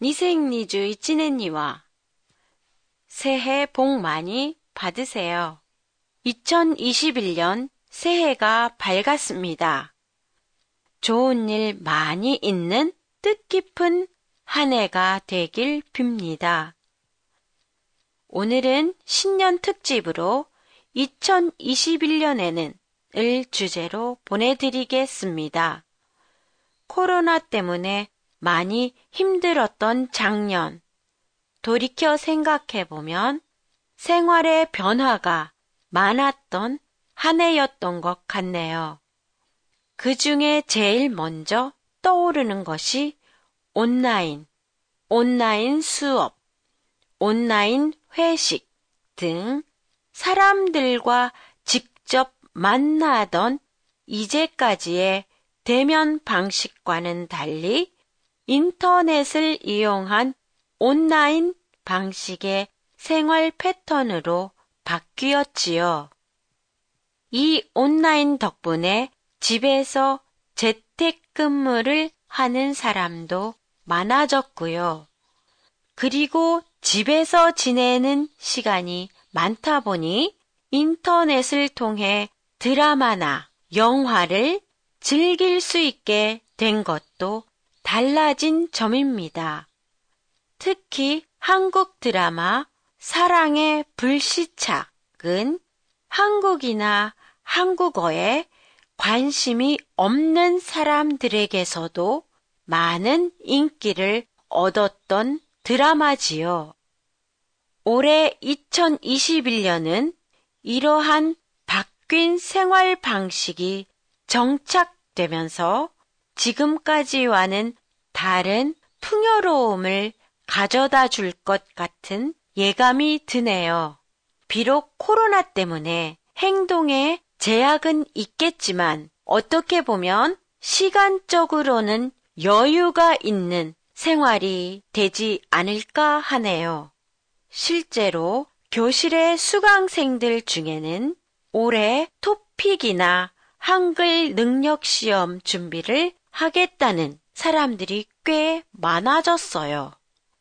2021年には 새해 복 많이 받으세요. 2021년 새해가 밝았습니다. 좋은 일 많이 있는 뜻깊은 한 해가 되길 빕니다. 오늘은 신년 특집으로 2021년에는 을 주제로 보내드리겠습니다. 코로나 때문에 많이 힘들었던 작년. 돌이켜 생각해 보면 생활의 변화가 많았던 한 해였던 것 같네요. 그 중에 제일 먼저 떠오르는 것이 온라인, 온라인 수업, 온라인 회식 등 사람들과 직접 만나던 이제까지의 대면 방식과는 달리 인터넷을 이용한 온라인 방식의 생활 패턴으로 바뀌었지요. 이 온라인 덕분에 집에서 재택근무를 하는 사람도 많아졌고요. 그리고 집에서 지내는 시간이 많다 보니 인터넷을 통해 드라마나 영화를 즐길 수 있게 된 것도 달라진 점입니다. 특히 한국 드라마 사랑의 불시착은 한국이나 한국어에 관심이 없는 사람들에게서도 많은 인기를 얻었던 드라마지요. 올해 2021년은 이러한 바뀐 생활 방식이 정착되면서 지금까지와는 다른 풍요로움을 가져다 줄 것 같은 예감이 드네요. 비록 코로나 때문에 행동에 제약은 있겠지만 어떻게 보면 시간적으로는 여유가 있는 생활이 되지 않을까 하네요. 실제로 교실의 수강생들 중에는 올해 토픽이나 한글 능력 시험 준비를 하겠다는 사람들이 꽤 많아졌어요.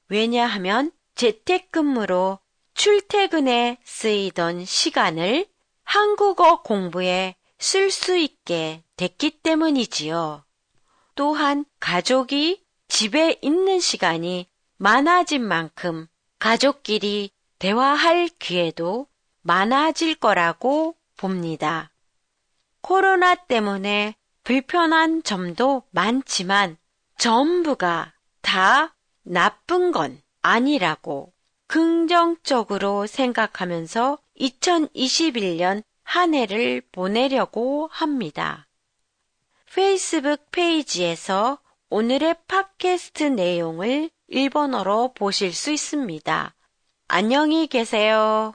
왜냐하면 재택근무로 출퇴근에 쓰이던 시간을 한국어 공부에 쓸 수 있게 됐기 때문이지요. 또한 가족이 집에 있는 시간이 많아진 만큼 가족끼리 대화할 기회도 많아질 거라고 봅니다. 코로나 때문에 불편한 점도 많지만 전부가 다 나쁜 건 아니라고 긍정적으로 생각하면서 2021년 한 해를 보내려고 합니다. 페이스북 페이지에서 오늘의 팟캐스트 내용을 일본어로 보실 수 있습니다. 안녕히 계세요.